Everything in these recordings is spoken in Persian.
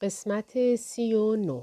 قسمت سی و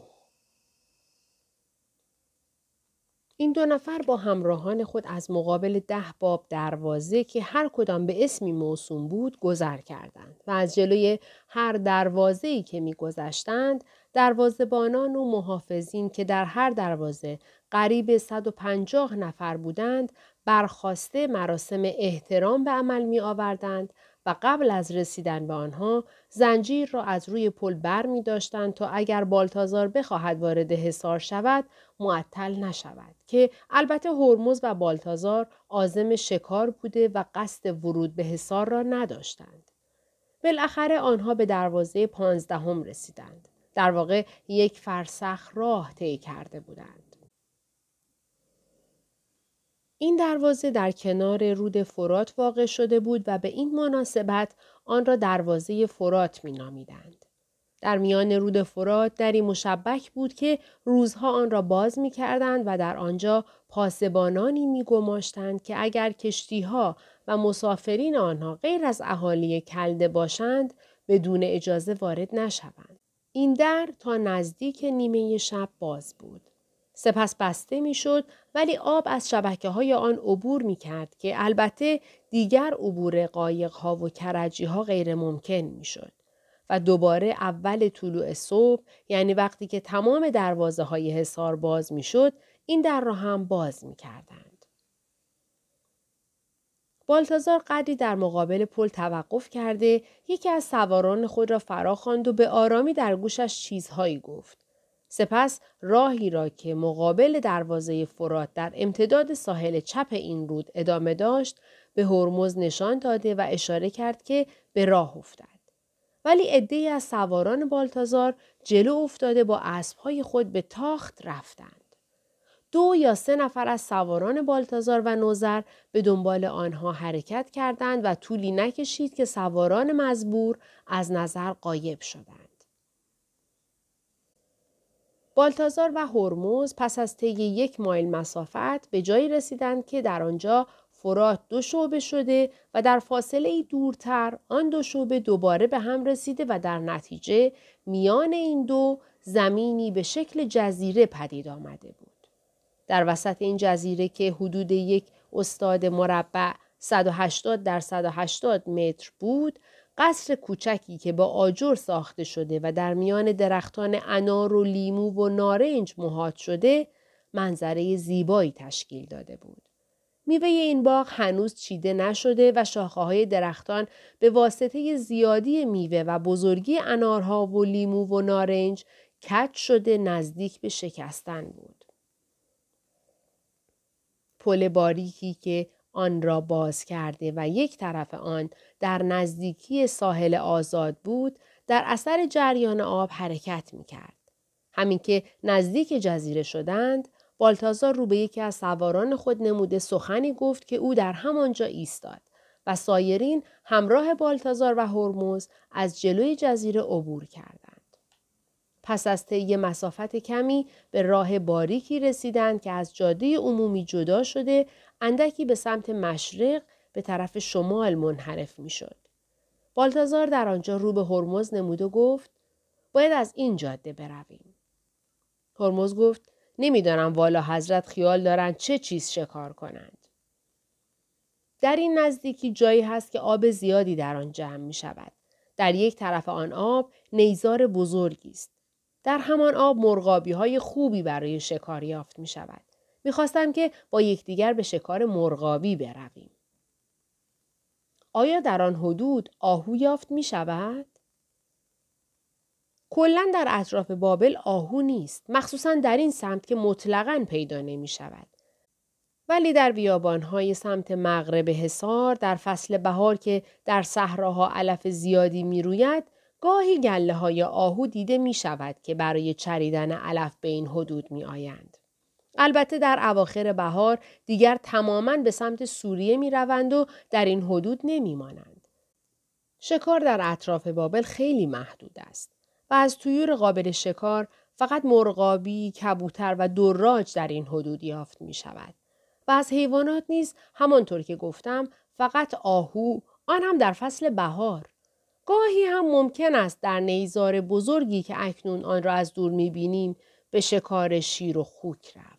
این دو نفر با همراهان خود از مقابل ده باب دروازه که هر کدام به اسمی موسوم بود گذر کردند و از جلوی هر دروازه ای که میگذشتند دروازه بانان و محافظین که در هر دروازه قریب 150 نفر بودند برخواسته مراسم احترام به عمل می آوردند و قبل از رسیدن به آنها زنجیر را از روی پل بر می داشتند تا اگر بالتازار بخواهد وارد حصار شود معطل نشود که البته هرمز و بالتازار عازم شکار بوده و قصد ورود به حصار را نداشتند. بالاخره آنها به دروازه پانزدهم رسیدند. در واقع یک فرسخ راه طی کرده بودند. این دروازه در کنار رود فرات واقع شده بود و به این مناسبت آن را دروازه فرات می نامیدند. در میان رود فرات دری مشبک بود که روزها آن را باز می کردند و در آنجا پاسبانانی می گماشتند که اگر کشتیها و مسافرین آنها غیر از اهالی کلده باشند بدون اجازه وارد نشوند. این در تا نزدیک نیمه شب باز بود. سپس بسته می‌شد ولی آب از شبکه های آن عبور می کرد که البته دیگر عبور قایق ها و کرجی ها غیر ممکن می شد. و دوباره اول طلوع صبح یعنی وقتی که تمام دروازه های حصار باز می شد این در را هم باز می کردند. بالتازار قدری در مقابل پل توقف کرده یکی از سواران خود را فرا خواند و به آرامی در گوشش چیزهایی گفت. سپس راهی را که مقابل دروازه فرات در امتداد ساحل چپ این رود ادامه داشت به هرمز نشان داده و اشاره کرد که به راه افتد. ولی عدهای از سواران بالتازار جلو افتاده با اسبهای خود به تاخت رفتند. دو یا سه نفر از سواران بالتازار و نوزر به دنبال آنها حرکت کردند و طولی نکشید که سواران مزبور از نظر قایب شدند. بالتازار و هرمز پس از طی یک مایل مسافت به جایی رسیدند که در آنجا فرات دو شعبه شده و در فاصله دورتر آن دو شعبه دوباره به هم رسیده و در نتیجه میان این دو زمینی به شکل جزیره پدید آمده بود. در وسط این جزیره که حدود یک استاد مربع 180 در 180 متر بود قصر کوچکی که با آجر ساخته شده و در میان درختان انار و لیمو و نارنج محاط شده منظره زیبایی تشکیل داده بود. میوه این باغ هنوز چیده نشده و شاخه های درختان به واسطه زیادی میوه و بزرگی انارها و لیمو و نارنج کج شده نزدیک به شکستن بود. پل باریکی که آن را باز کرده و یک طرف آن در نزدیکی ساحل آزاد بود در اثر جریان آب حرکت می کرد. همین که نزدیک جزیره شدند بالتازار رو به یکی از سواران خود نموده سخنی گفت که او در همانجا ایستاد و سایرین همراه بالتازار و هرمز از جلوی جزیره عبور کردند. پس از طی مسافت کمی به راه باریکی رسیدند که از جاده عمومی جدا شده اندکی به سمت مشرق به طرف شمال منحرف می شد. بالتازار در آنجا رو به هرمز نمود و گفت باید از این جاده برویم. هرمز گفت نمی‌دانم والا حضرت خیال دارند چه چیز شکار کنند. در این نزدیکی جایی هست که آب زیادی در آن جمع می شود. در یک طرف آن آب نیزار بزرگی است. در همان آب مرغابی های خوبی برای شکار یافت می شود. می‌خواستم که با یکدیگر به شکار مرغابی برویم. آیا در آن حدود آهو یافت می شود؟ کلا در اطراف بابل آهو نیست مخصوصا در این سمت که مطلقا پیدا نمی شود. ولی در بیابانهای سمت مغرب حصار در فصل بهار که در صحراها علف زیادی می روید گاهی گله های آهو دیده می شود که برای چریدن علف به این حدود می آیند. البته در اواخر بهار دیگر تماما به سمت سوریه می روند و در این حدود نمی مانند. شکار در اطراف بابل خیلی محدود است و از تویور قابل شکار فقط مرغابی، کبوتر و دراج در این حدود یافت می شود. و از حیوانات نیز همانطور که گفتم فقط آهو آن هم در فصل بهار گاهی هم ممکن است در نیزار بزرگی که اکنون آن را از دور می‌بینیم به شکار شیر و خوک رفت.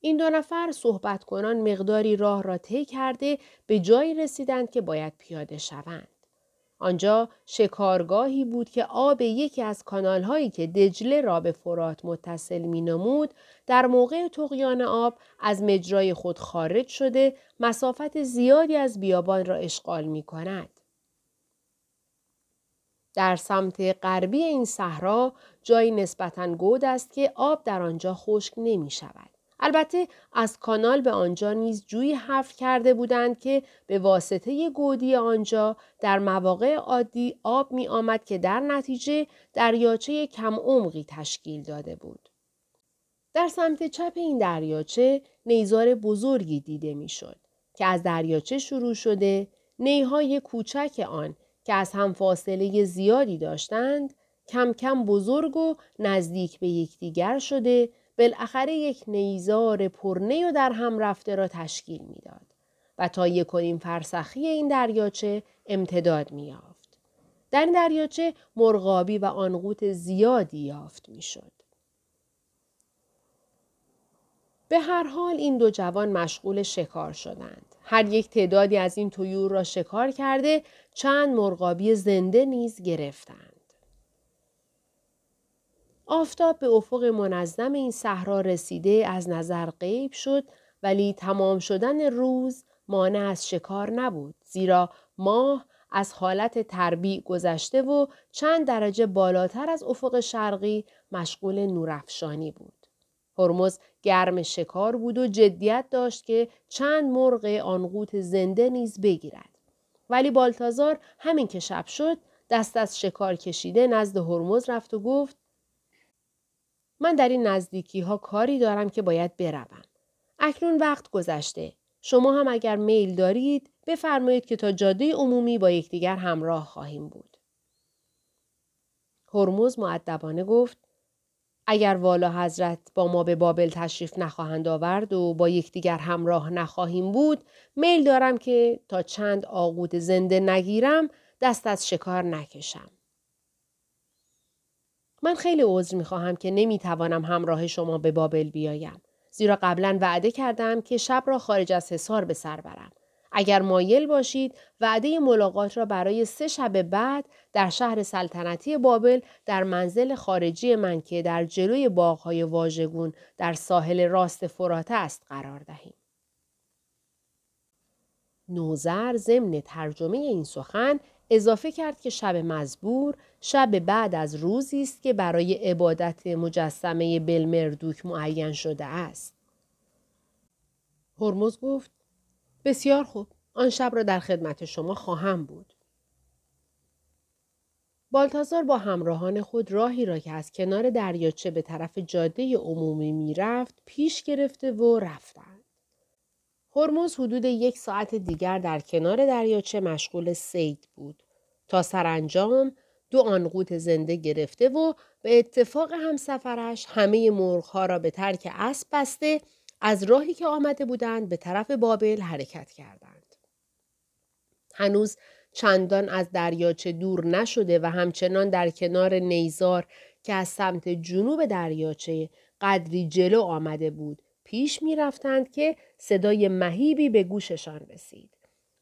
این دو نفر صحبت کنان مقداری راه را طی کرده به جایی رسیدند که باید پیاده شوند. آنجا شکارگاهی بود که آب یکی از کانالهایی که دجله را به فرات متصل می نمود در موقع تقیان آب از مجرای خود خارج شده مسافت زیادی از بیابان را اشغال می کند. در سمت غربی این صحرا جایی نسبتا گود است که آب در آنجا خشک نمی شود. البته از کانال به آنجا نیز جوی حفر کرده بودند که به واسطه گودی آنجا در مواقع عادی آب می آمد که در نتیجه دریاچه کم عمقی تشکیل داده بود. در سمت چپ این دریاچه نیزار بزرگی دیده می‌شد که از دریاچه شروع شده نیهای کوچک آن که از هم فاصله زیادی داشتند کم کم بزرگ و نزدیک به یکدیگر شده بالاخره یک نیزار پرنه و در هم رفته را تشکیل می‌داد و تا یک فرسخی این دریاچه امتداد میافت. در این دریاچه مرغابی و آنقوت زیادی یافت می‌شد. به هر حال این دو جوان مشغول شکار شدند. هر یک تعدادی از این تویور را شکار کرده چند مرغابی زنده نیز گرفتند. آفتاب به افق منظم این صحرا رسیده از نظر غیب شد ولی تمام شدن روز مانع از شکار نبود زیرا ماه از حالت تربیع گذشته و چند درجه بالاتر از افق شرقی مشغول نورافشانی بود. هرمز گرم شکار بود و جدیت داشت که چند مرغ آنقوت زنده نیز بگیرد. ولی بالتازار همین که شب شد دست از شکار کشیده نزد هرمز رفت و گفت من در این نزدیکی ها کاری دارم که باید بروم. اکنون وقت گذشته. شما هم اگر میل دارید بفرمایید که تا جاده عمومی با یکدیگر همراه خواهیم بود. هرمز معدبانه گفت اگر والا حضرت با ما به بابل تشریف نخواهند آورد و با یکدیگر همراه نخواهیم بود میل دارم که تا چند آقود زنده نگیرم دست از شکار نکشم. من خیلی عذر می خواهم که نمی توانم همراه شما به بابل بیایم. زیرا قبلا وعده کردم که شب را خارج از حصار به سر برم. اگر مایل باشید وعده ملاقات را برای سه شب بعد در شهر سلطنتی بابل در منزل خارجی من که در جلوی باغهای واژگون در ساحل راست فرات است قرار دهیم. نوزر ضمن ترجمه این سخن اضافه کرد که شب مزبور شب بعد از روزی است که برای عبادت مجسمه بلمردوک معین شده است. هرمز گفت بسیار خوب آن شب را در خدمت شما خواهم بود. بالتازار با همراهان خود راهی را که از کنار دریاچه به طرف جاده عمومی می‌رفت پیش گرفته و رفتند. هرمز حدود یک ساعت دیگر در کنار دریاچه مشغول سید بود تا سرانجام دو آنقوت زنده گرفته و به اتفاق همسفرش همه مرغها را به ترک اسب بسته از راهی که آمده بودند به طرف بابل حرکت کردند. هنوز چندان از دریاچه دور نشده و همچنان در کنار نیزار که از سمت جنوب دریاچه قدری جلو آمده بود پیش می رفتند که صدای مهیبی به گوششان رسید.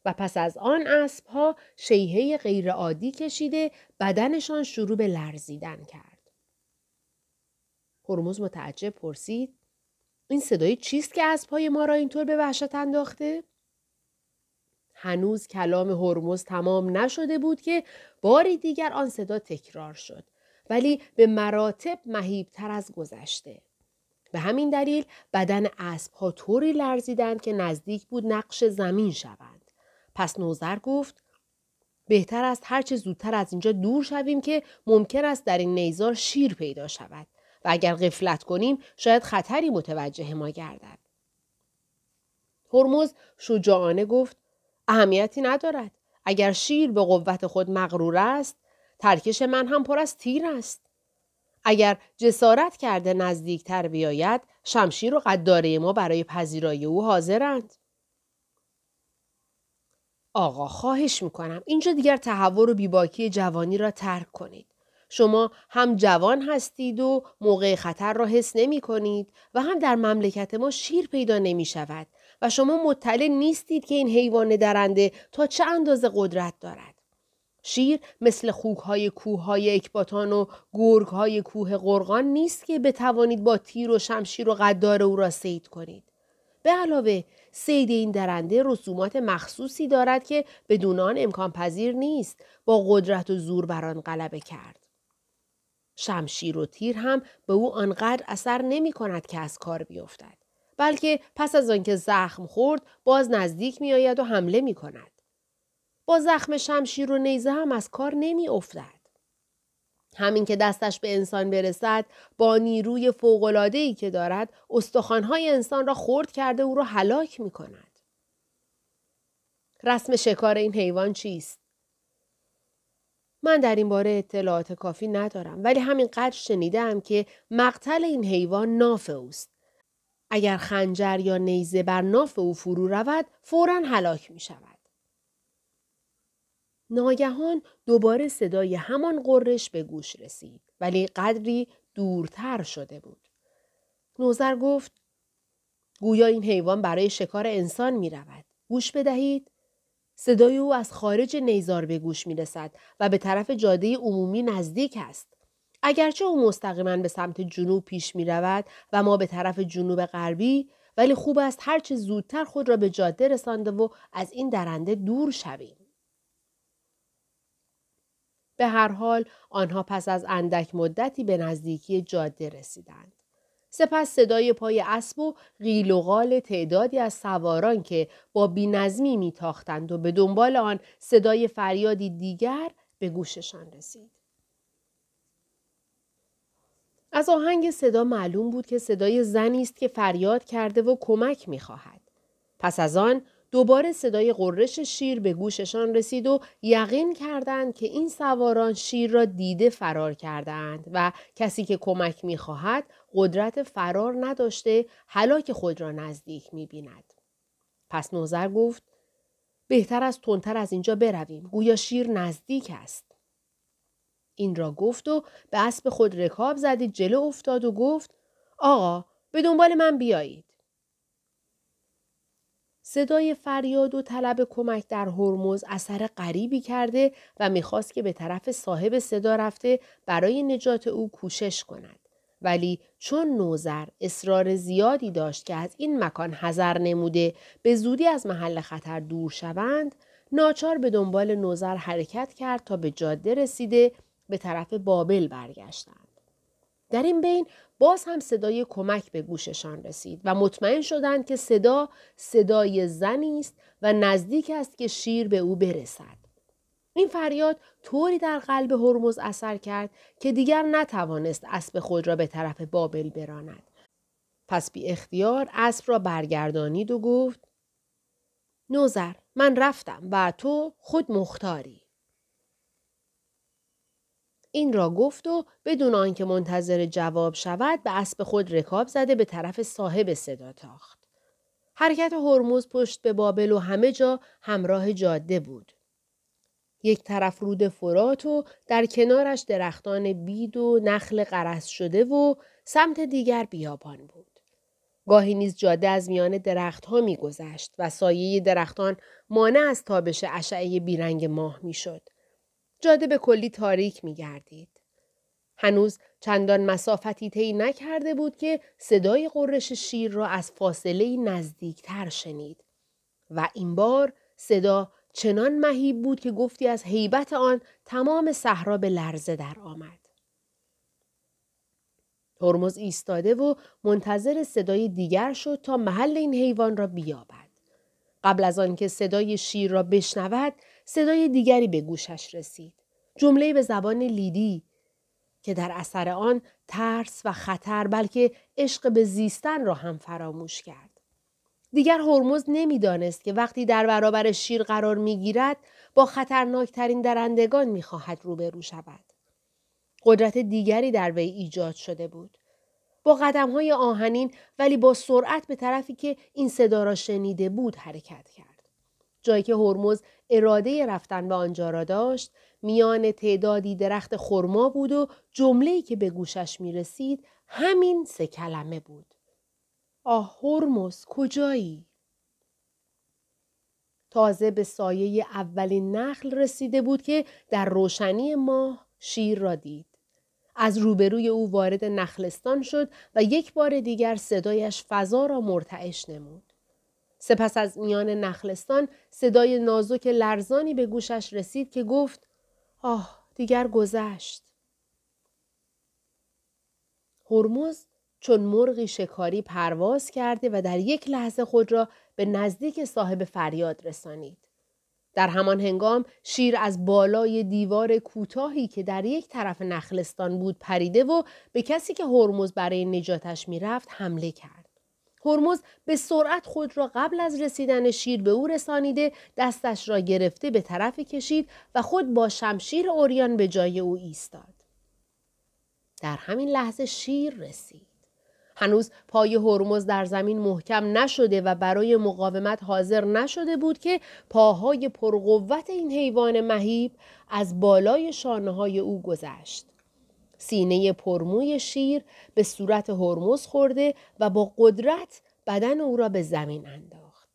و پس از آن اسبها شیهه غیرعادی کشیده بدنشان شروع به لرزیدن کرد. هرمز متعجب پرسید این صدای چیست که اسبهای ما را اینطور به وحشت انداخته؟ هنوز کلام هرمز تمام نشده بود که باری دیگر آن صدا تکرار شد ولی به مراتب مهیبتر از گذشته. به همین دلیل بدن اسبها طوری لرزیدند که نزدیک بود نقش زمین شوند. پس نوزر گفت بهتر است هرچه زودتر از اینجا دور شویم که ممکن است در این نیزار شیر پیدا شود و اگر غفلت کنیم شاید خطری متوجه ما گردد. هرمز شجاعانه گفت اهمیتی ندارد. اگر شیر به قوت خود مغرور است ترکش من هم پر از تیر است. اگر جسارت کرده نزدیکتر بیاید شمشیر و قداره ما برای پذیرایی او حاضرند. آقا خواهش می‌کنم اینجا دیگر تحور و بیباکی جوانی را ترک کنید. شما هم جوان هستید و موقع خطر را حس نمی کنید و هم در مملکت ما شیر پیدا نمی شود و شما مطلع نیستید که این حیوان درنده تا چه اندازه قدرت دارد. شیر مثل خوکهای کوه های اکباتان و گرگ های کوه قرغان نیست که بتوانید با تیر و شمشیر و قدار او را سید کنید. به علاوه سید این درنده رسومات مخصوصی دارد که بدون آن امکان پذیر نیست با قدرت و زور بر آن غلبه کرد. شمشیر و تیر هم به او آنقدر اثر نمی کند که از کار بیفتد. بلکه پس از آنکه زخم خورد باز نزدیک می آید و حمله می کند. با زخم شمشیر و نیزه هم از کار نمی افتد. همین که دستش به انسان برسد با نیروی فوقلادهی که دارد استخوانهای انسان را خرد کرده او را هلاک می کند. رسم شکار این حیوان چیست؟ من در این باره اطلاعات کافی ندارم ولی همین قدر شنیدم که مقتل این حیوان ناف اوست. اگر خنجر یا نیزه بر ناف او فرو رود فورا هلاک می شود. ناگهان دوباره صدای همان قررش به گوش رسید ولی قدری دورتر شده بود. نوزر گفت گویا این حیوان برای شکار انسان می رود. گوش بدهید. صدای او از خارج نیزار به گوش می رسد و به طرف جاده عمومی نزدیک است. اگرچه او مستقیما به سمت جنوب پیش می رود و ما به طرف جنوب غربی ولی خوب است هرچه زودتر خود را به جاده رسانده و از این درنده دور شویم. به هر حال آنها پس از اندک مدتی به نزدیکی جاده رسیدند. سپس صدای پای اسب و قیل و غال تعدادی از سواران که با بینظمی میتاختند و به دنبال آن صدای فریادی دیگر به گوششان رسید. از آهنگ صدا معلوم بود که صدای زنی است که فریاد کرده و کمک می‌خواهد. پس از آن دوباره صدای قررش شیر به گوششان رسید و یقین کردند که این سواران شیر را دیده فرار کردند و کسی که کمک می‌خواهد قدرت فرار نداشته هلاک خود را نزدیک می‌بیند. پس نوزر گفت بهتر از تندتر از اینجا برویم گویا شیر نزدیک است. این را گفت و به اسب خود رکاب زدید جلو افتاد و گفت آقا به دنبال من بیایید. صدای فریاد و طلب کمک در هرمز اثر غریبی کرده و می‌خواست که به طرف صاحب صدا رفته برای نجات او کوشش کند. ولی چون نوزر اصرار زیادی داشت که از این مکان حذر نموده به زودی از محل خطر دور شوند ناچار به دنبال نوزر حرکت کرد تا به جاده رسیده به طرف بابل برگشتند. در این بین باز هم صدای کمک به گوششان رسید و مطمئن شدند که صدا صدای زنی است و نزدیک است که شیر به او برسد. این فریاد طوری در قلب هرمز اثر کرد که دیگر نتوانست اسب خود را به طرف بابل براند. پس بی اختیار اسب را برگردانید و گفت نوزر من رفتم و تو خود مختاری. این را گفت و بدون آنکه منتظر جواب شود به اسب خود رکاب زده به طرف صاحب صدا تاخت. حرکت هرمز پشت به بابل و همه جا همراه جاده بود. یک طرف رود فرات و در کنارش درختان بید و نخل قرس شده و سمت دیگر بیابان بود. گاهی نیز جاده از میان درختها میگذشت و سایه درختان مانع از تابش اشعه بیرنگ ماه می‌شد. جاده به کلی تاریک می گردید. هنوز چندان مسافتی طی نکرده بود که صدای قررش شیر را از فاصله نزدیکتر شنید و این بار صدا چنان مهیب بود که گفتی از هیبت آن تمام صحرا به لرزه در آمد. هرمز ایستاده و منتظر صدای دیگر شد تا محل این حیوان را بیابد. قبل از آنکه صدای شیر را بشنود صدای دیگری به گوشش رسید. جمله به زبان لیدی که در اثر آن ترس و خطر بلکه عشق به زیستن را هم فراموش کرد. دیگر هرمز نمی‌دانست که وقتی در برابر شیر قرار می‌گیرد با خطرناکترین درندگان می‌خواهد روبرو شود. قدرت دیگری در وی ایجاد شده بود. با قدم های آهنین ولی با سرعت به طرفی که این صدا را شنیده بود حرکت کرد. جایی که هرمز اراده رفتن به آنجا را داشت میان تعدادی درخت خرما بود و جمله‌ای که به گوشش می رسید همین سه کلمه بود. آه هرمز کجایی؟ تازه به سایه اولین نخل رسیده بود که در روشنی ماه شیر را دید. از روبروی او وارد نخلستان شد و یک بار دیگر صدایش فضا را مرتعش نمود. سپس از میان نخلستان صدای نازک لرزانی به گوشش رسید که گفت آه دیگر گذشت. هرمز چون مرغی شکاری پرواز کرده و در یک لحظه خود را به نزدیک صاحب فریاد رسانید. در همان هنگام شیر از بالای دیوار کوتاهی که در یک طرف نخلستان بود پریده و به کسی که هرمز برای نجاتش می‌رفت حمله کرد. هرمز به سرعت خود را قبل از رسیدن شیر به او رسانیده دستش را گرفته به طرف کشید و خود با شمشیر اوریان به جای او ایستاد. در همین لحظه شیر رسید. هنوز پای هرمز در زمین محکم نشده و برای مقاومت حاضر نشده بود که پاهای پرقوت این حیوان مهیب از بالای شانه های او گذشت. سینه پرموی شیر به صورت هرمز خورده و با قدرت بدن او را به زمین انداخت.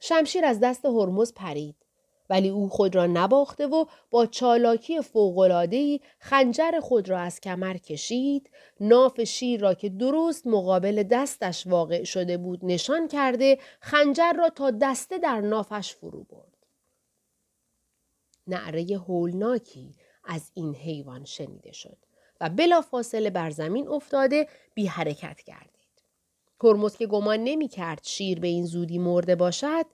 شمشیر از دست هرمز پرید. ولی او خود را نباخته و با چالاکی فوقلادهی خنجر خود را از کمر کشید ناف شیر را که درست مقابل دستش واقع شده بود نشان کرده خنجر را تا دسته در نافش فرو برد. نعره هولناکی از این حیوان شنیده شد و بلا فاصله بر زمین افتاده بی حرکت گردید. کرمز که گمان نمی کرد شیر به این زودی مرده باشد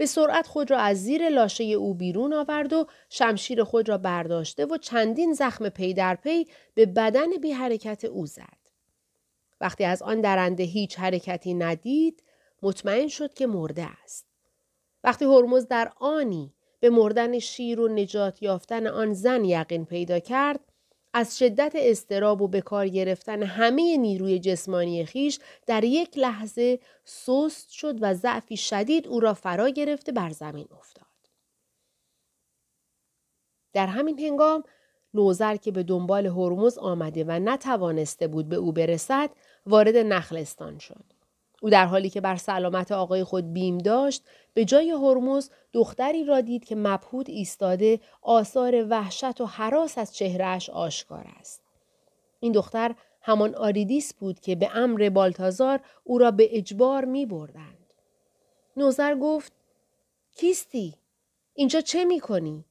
به سرعت خود را از زیر لاشه او بیرون آورد و شمشیر خود را برداشته و چندین زخم پی در پی به بدن بی حرکت او زد. وقتی از آن درنده هیچ حرکتی ندید مطمئن شد که مرده است. وقتی هرمز در آنی به مردن شیر و نجات یافتن آن زن یقین پیدا کرد از شدت استراب و به کار گرفتن همه نیروی جسمانی خیش در یک لحظه سست شد و ضعفی شدید او را فرا گرفته بر زمین افتاد. در همین هنگام نوزر که به دنبال هرمز آمده و نتوانسته بود به او برسد وارد نخلستان شد. او در حالی که بر سلامت آقای خود بیم داشت به جای هرمز دختری را دید که مبهود ایستاده آثار وحشت و حراس از چهرهش آشکار است. این دختر همان آریدیس بود که به امر بالتازار او را به اجبار می بردند. نوزر گفت کیستی؟ اینجا چه می کنی؟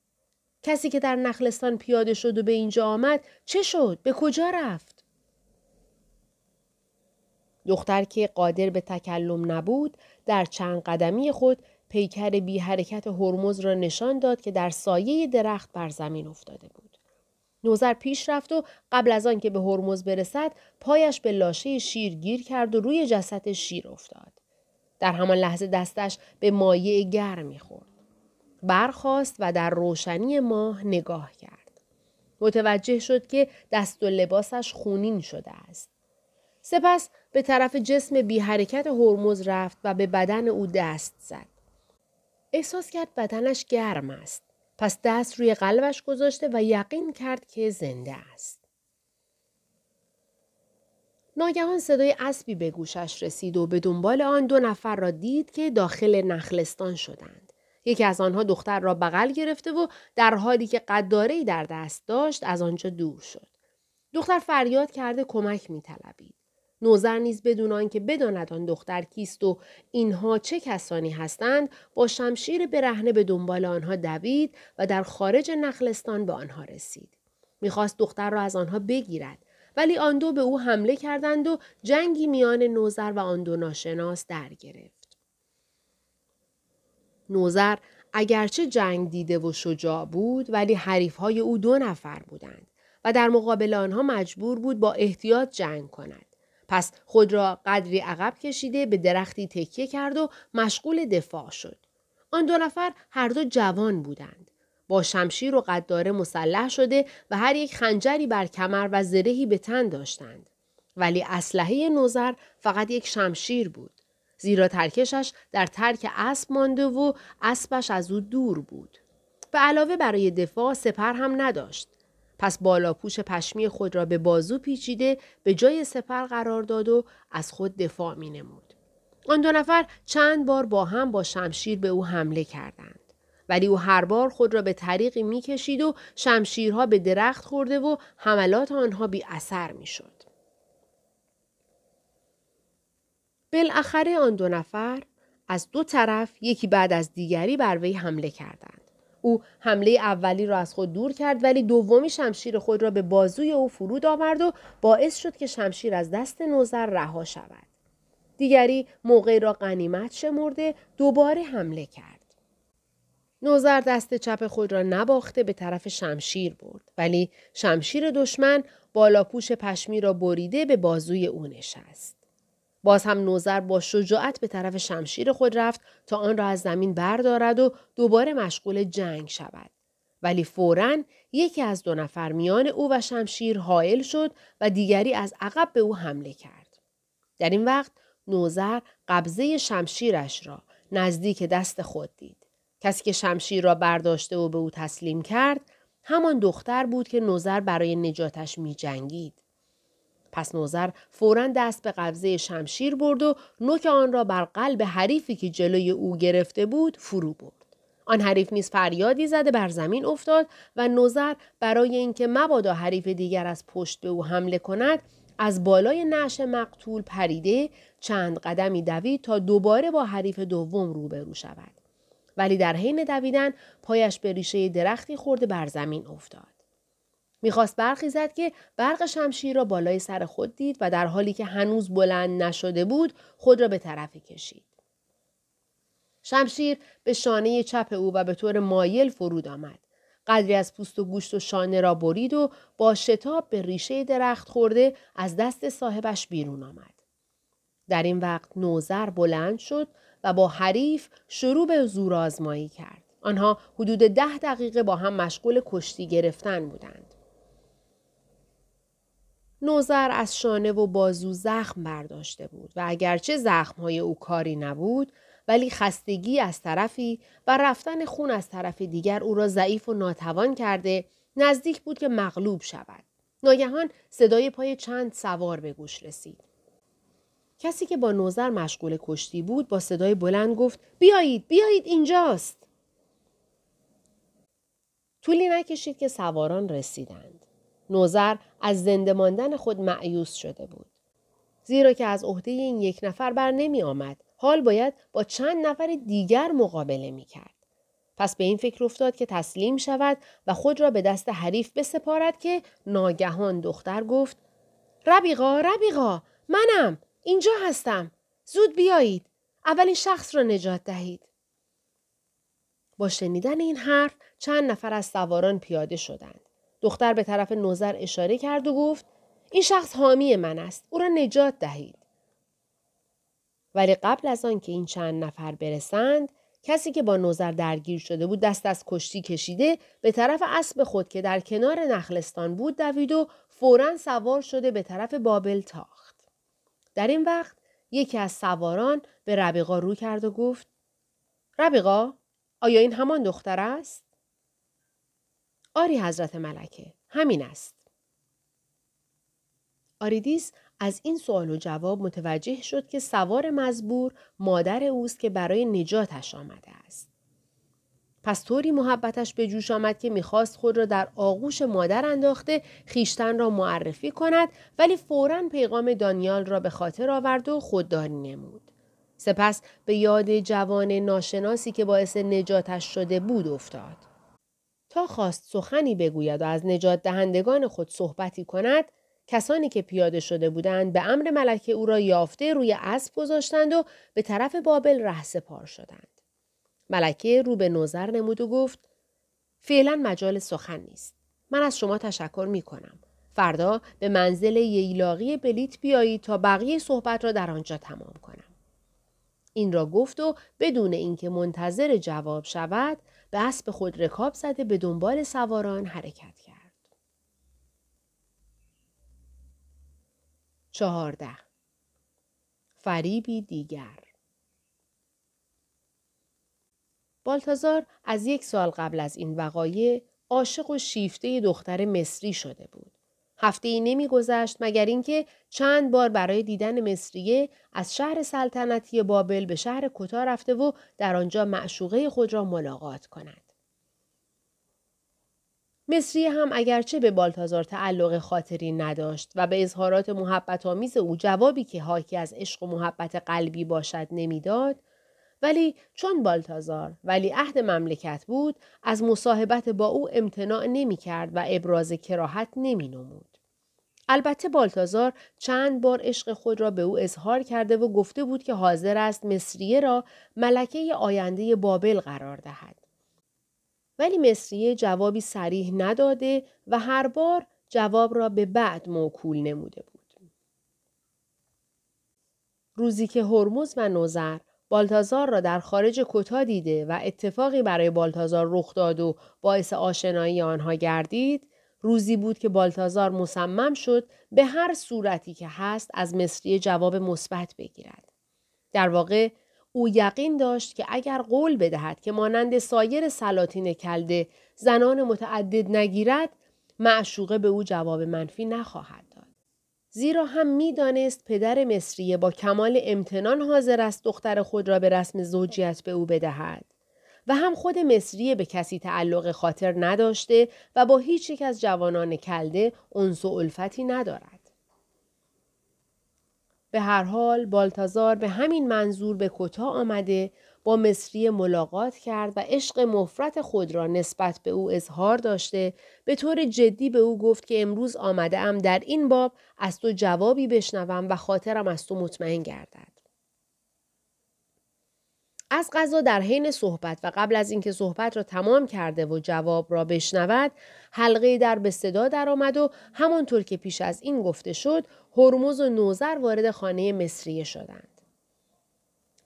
کسی که در نخلستان پیاده شد و به اینجا آمد چه شد؟ به کجا رفت؟ دختر که قادر به تکلم نبود در چند قدمی خود پیکر بی حرکت هرمز را نشان داد که در سایه درخت بر زمین افتاده بود. نوزر پیش رفت و قبل از آن که به هرمز برسد پایش به لاشه شیر گیر کرد و روی جسد شیر افتاد. در همان لحظه دستش به مایع گرمی خورد. برخاست و در روشنی ماه نگاه کرد. متوجه شد که دست و لباسش خونین شده است. سپس به طرف جسم بی حرکت هرمز رفت و به بدن او دست زد. احساس کرد بدنش گرم است. پس دست روی قلبش گذاشته و یقین کرد که زنده است. ناگهان صدای اسبی به گوشش رسید و به دنبال آن دو نفر را دید که داخل نخلستان شدند. یکی از آنها دختر را بغل گرفته و در حالی که قداره در دست داشت از آنجا دور شد. دختر فریاد کرده کمک می طلبید. نوزر نیز بدون آنکه بداند آن دختر کیست و اینها چه کسانی هستند با شمشیر برهنه به دنبال آنها دوید و در خارج نخلستان به آنها رسید. می‌خواست دختر را از آنها بگیرد ولی آن دو به او حمله کردند و جنگی میان نوزر و آن دو ناشناس در گرفت. نوزر اگرچه جنگ دیده و شجاع بود ولی حریفهای او دو نفر بودند و در مقابل آنها مجبور بود با احتیاط جنگ کند. پس خود را قدری عقب کشیده به درختی تکیه کرد و مشغول دفاع شد. آن دو نفر هر دو جوان بودند. با شمشیر و قداره مسلح شده و هر یک خنجری بر کمر و زرهی به تن داشتند. ولی اسلحه نوزر فقط یک شمشیر بود. زیرا ترکشش در ترک اسب مانده و اسبش از او دور بود. به علاوه برای دفاع سپر هم نداشت. پس بالاپوش پشمی خود را به بازو پیچیده به جای سپر قرار داد و از خود دفاع می نمود. آن دو نفر چند بار با هم با شمشیر به او حمله کردند. ولی او هر بار خود را به طریقی می‌کشید و شمشیرها به درخت خورده و حملات آنها بی اثر می‌شد. بالاخره آن دو نفر از دو طرف یکی بعد از دیگری بر وی حمله کردند. او حمله اولی را از خود دور کرد ولی دومی شمشیر خود را به بازوی او فرود آورد و باعث شد که شمشیر از دست نوزر رها شود. دیگری موقع را غنیمت شمرده دوباره حمله کرد. نوزر دست چپ خود را نباخته به طرف شمشیر برد ولی شمشیر دشمن بالاپوش پشمی را بریده به بازوی او نشست. باز هم نوزر با شجاعت به طرف شمشیر خود رفت تا آن را از زمین بردارد و دوباره مشغول جنگ شود. ولی فورا یکی از دو نفر میان او و شمشیر حائل شد و دیگری از عقب به او حمله کرد. در این وقت نوزر قبضه شمشیرش را نزدیک دست خود دید. کسی که شمشیر را برداشته و به او تسلیم کرد همان دختر بود که نوزر برای نجاتش می جنگید. پس نوزر فورا دست به قبضه شمشیر برد و نوک آن را بر قلب حریفی که جلوی او گرفته بود فرو برد. آن حریف نیز فریادی زده بر زمین افتاد و نوزر برای اینکه مبادا حریف دیگر از پشت به او حمله کند از بالای نعش مقتول پریده چند قدمی دوید تا دوباره با حریف دوم روبرو شود. ولی در حین دویدن پایش به ریشه درختی خورده بر زمین افتاد. می‌خواست برخیزد که برق شمشیر را بالای سر خود دید و در حالی که هنوز بلند نشده بود خود را به طرفی کشید. شمشیر به شانه چپ او و به طور مایل فرود آمد. قدری از پوست و گوشت و شانه را برید و با شتاب به ریشه درخت خورده از دست صاحبش بیرون آمد. در این وقت نوزر بلند شد و با حریف شروع به زور آزمایی کرد. آنها حدود ده دقیقه با هم مشغول کشتی گرفتن بودند. نوزر از شانه و بازو زخم برداشته بود و اگرچه زخمهای او کاری نبود ولی خستگی از طرفی و رفتن خون از طرف دیگر او را ضعیف و ناتوان کرده نزدیک بود که مغلوب شود. ناگهان صدای پای چند سوار به گوش رسید. کسی که با نوزر مشغول کشتی بود با صدای بلند گفت بیایید بیایید اینجاست. طولی نکشید که سواران رسیدند. نوزر از زنده ماندن خود معیوس شده بود. زیرا که از عهده این یک نفر بر نمی آمد. حال باید با چند نفر دیگر مقابله می کرد. پس به این فکر افتاد که تسلیم شود و خود را به دست حریف بسپارد که ناگهان دختر گفت ربیقا ربیقا منم اینجا هستم زود بیایید اولین شخص را نجات دهید با شنیدن این حرف چند نفر از سواران پیاده شدند دختر به طرف نوزر اشاره کرد و گفت این شخص حامی من است او را نجات دهید ولی قبل از آنکه این چند نفر برسند کسی که با نوزر درگیر شده بود دست از کشتی کشیده به طرف اسب خود که در کنار نخلستان بود دوید و فورا سوار شده به طرف بابل تاخت. در این وقت یکی از سواران به ربیقا رو کرد و گفت ربیقا آیا این همان دختر است؟ آری حضرت ملکه همین است. آریدیس از این سوال و جواب متوجه شد که سوار مزبور مادر اوست که برای نجاتش آمده است. پس طوری محبتش به جوش آمد که می‌خواست خود را در آغوش مادر انداخته خیشتن را معرفی کند ولی فورا پیغام دانیال را به خاطر آورد و خودداری نمود. سپس به یاد جوان ناشناسی که باعث نجاتش شده بود افتاد. تا خواست سخنی بگوید و از نجات دهندگان خود صحبتی کند کسانی که پیاده شده بودند به امر ملکه او را یافته روی اسب گذاشتند و به طرف بابل رهسپار شدند. ملکه رو به نوزر نمود و گفت فعلا مجال سخن نیست. من از شما تشکر می کنم. فردا به منزل ییلاقی بلیت بیایید تا بقیه صحبت را در آنجا تمام کنم. این را گفت و بدون اینکه منتظر جواب شود به اسب خود رکاب زده به دنبال سواران حرکت کرد. چهارده فریبی دیگر بالتازار از یک سال قبل از این وقایع عاشق و شیفته دختر مصری شده بود. هفته ای نمی گذشت مگر اینکه چند بار برای دیدن مصریه از شهر سلطنتی بابل به شهر کتا رفته و در آنجا معشوقه خود را ملاقات کند. مصریه هم اگرچه به بالتازار تعلق خاطری نداشت و به اظهارات محبت آمیز او جوابی که حاکی از عشق و محبت قلبی باشد نمی‌داد ولی چون بالتازار ولی عهد مملکت بود از مصاحبت با او امتناع نمی کرد و ابراز کراهت نمی نمود. البته بالتازار چند بار عشق خود را به او اظهار کرده و گفته بود که حاضر است مصریه را ملکه آینده بابل قرار دهد. ولی مصریه جوابی سریح نداده و هر بار جواب را به بعد موکول نموده بود. روزی که هرمز و نوزر بالتازار را در خارج کتا دیده و اتفاقی برای بالتازار رخ داد و باعث آشنایی آنها گردید روزی بود که بالتازار مصمم شد به هر صورتی که هست از مصری جواب مثبت بگیرد در واقع او یقین داشت که اگر قول بدهد که مانند سایر سلاطین کلده زنان متعدد نگیرد معشوقه به او جواب منفی نخواهد. زیرا هم می‌دانست پدر مصریه با کمال امتنان حاضر است دختر خود را به رسم زوجیت به او بدهد. و هم خود مصریه به کسی تعلق خاطر نداشته و با هیچ یک از جوانان کلده انس و الفتی ندارد. به هر حال بالتازار به همین منظور به کتا آمده با مصری ملاقات کرد و عشق مفرت خود را نسبت به او اظهار داشته به طور جدی به او گفت که امروز آمده ام در این باب از تو جوابی بشنوم و خاطرم از تو مطمئن گردد. از قضا در حین صحبت و قبل از اینکه صحبت را تمام کرده و جواب را بشنود حلقه در به صدا درآمد و همانطور که پیش از این گفته شد هرمز و نوزر وارد خانه مصریه شدند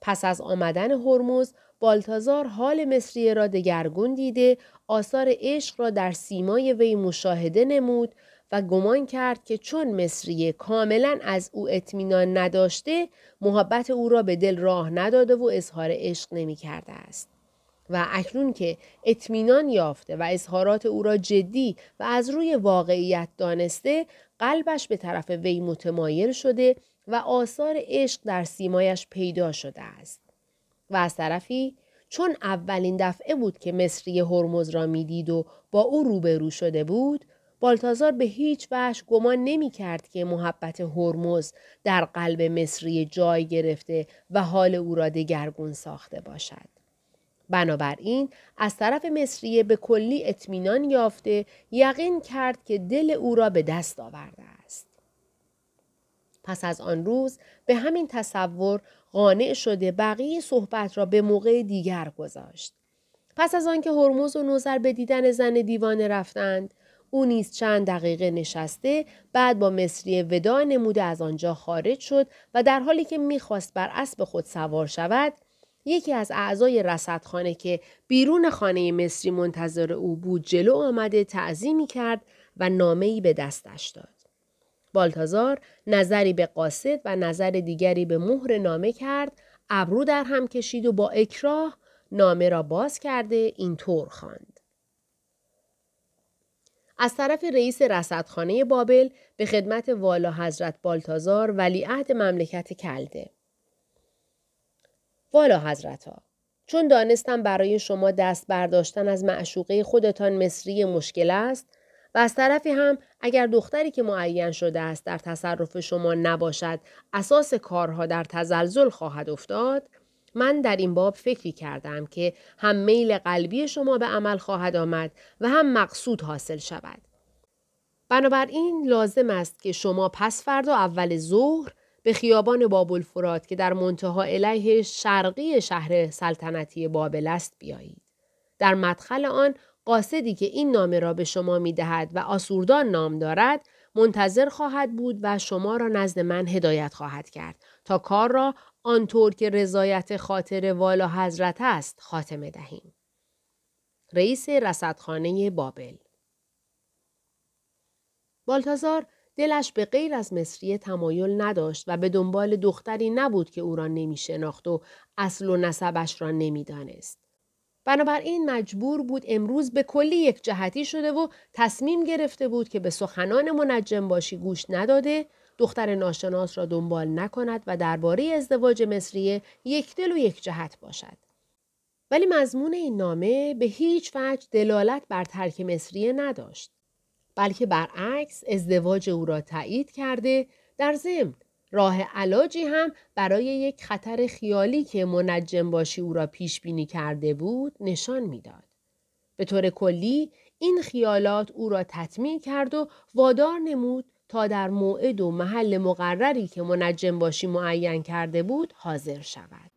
پس از آمدن هرمز بالتازار حال مصریه را دگرگون دیده آثار عشق را در سیمای وی مشاهده نمود و گمان کرد که چون مصریه کاملا از او اطمینان نداشته محبت او را به دل راه نداده و اظهار عشق نمی کرده است. و اکنون که اطمینان یافته و اظهارات او را جدی و از روی واقعیت دانسته قلبش به طرف وی متمایل شده و آثار عشق در سیمایش پیدا شده است. و از طرفی چون اولین دفعه بود که مصری هرمز را می‌دید و با او روبرو شده بود بالتازار به هیچ وجه گمان نمی کرد که محبت هرمز در قلب مصری جای گرفته و حال او را دگرگون ساخته باشد. بنابراین از طرف مصریه به کلی اطمینان یافته یقین کرد که دل او را به دست آورده است. پس از آن روز به همین تصور قانع شده بقیه صحبت را به موقع دیگر گذاشت. پس از آنکه هرمز و نوزر به دیدن زن دیوانه رفتند او نیز چند دقیقه نشسته بعد با مصری ودا نموده از آنجا خارج شد و در حالی که می‌خواست بر اسب خود سوار شود یکی از اعضای رصدخانه که بیرون خانه مصری منتظر او بود جلو آمده تعظیمی کرد و نامهای به دستش داد. بالتازار نظری به قاصد و نظر دیگری به مهر نامه کرد ابرو در هم کشید و با اکراه نامه را باز کرده اینطور خواند از طرف رئیس رصدخانه بابل به خدمت والا حضرت بالتازار ولیعهد مملکت کلده. والا حضرت ها چون دانستم برای شما دست برداشتن از معشوقه خودتان مصری مشکل است و از طرفی هم اگر دختری که معین شده است در تصرف شما نباشد اساس کارها در تزلزل خواهد افتاد من در این باب فکری کردم که هم میل قلبی شما به عمل خواهد آمد و هم مقصود حاصل شود. بنابراین لازم است که شما پس فردا اول ظهر به خیابان بابل فرات که در منتها علیه شرقی شهر سلطنتی بابل است بیایید. در مدخل آن قاصدی که این نامه را به شما می دهد و آسوردان نام دارد منتظر خواهد بود و شما را نزد من هدایت خواهد کرد تا کار را آنطور که رضایت خاطر والا حضرت است خاتمه دهیم. رئیس رصدخانه بابل بالتازار دلش به غیر از مصری تمایل نداشت و به دنبال دختری نبود که او را نمی شناخت و اصل و نسبش را نمی دانست. بنابراین مجبور بود امروز به کلی یک جهتی شده و تصمیم گرفته بود که به سخنان منجم باشی گوش نداده دختر ناشناس را دنبال نکند و درباره ازدواج مصریه یک دل و یک جهت باشد. ولی مضمون این نامه به هیچ وجه دلالت بر ترک مصریه نداشت. بلکه برعکس ازدواج او را تایید کرده در ضمن راه علاجی هم برای یک خطر خیالی که منجم باشی او را پیش بینی کرده بود نشان می‌داد. به طور کلی این خیالات او را تطمیع کرد و وادار نمود تا در موعد و محل مقرری که منجم باشی معین کرده بود حاضر شود.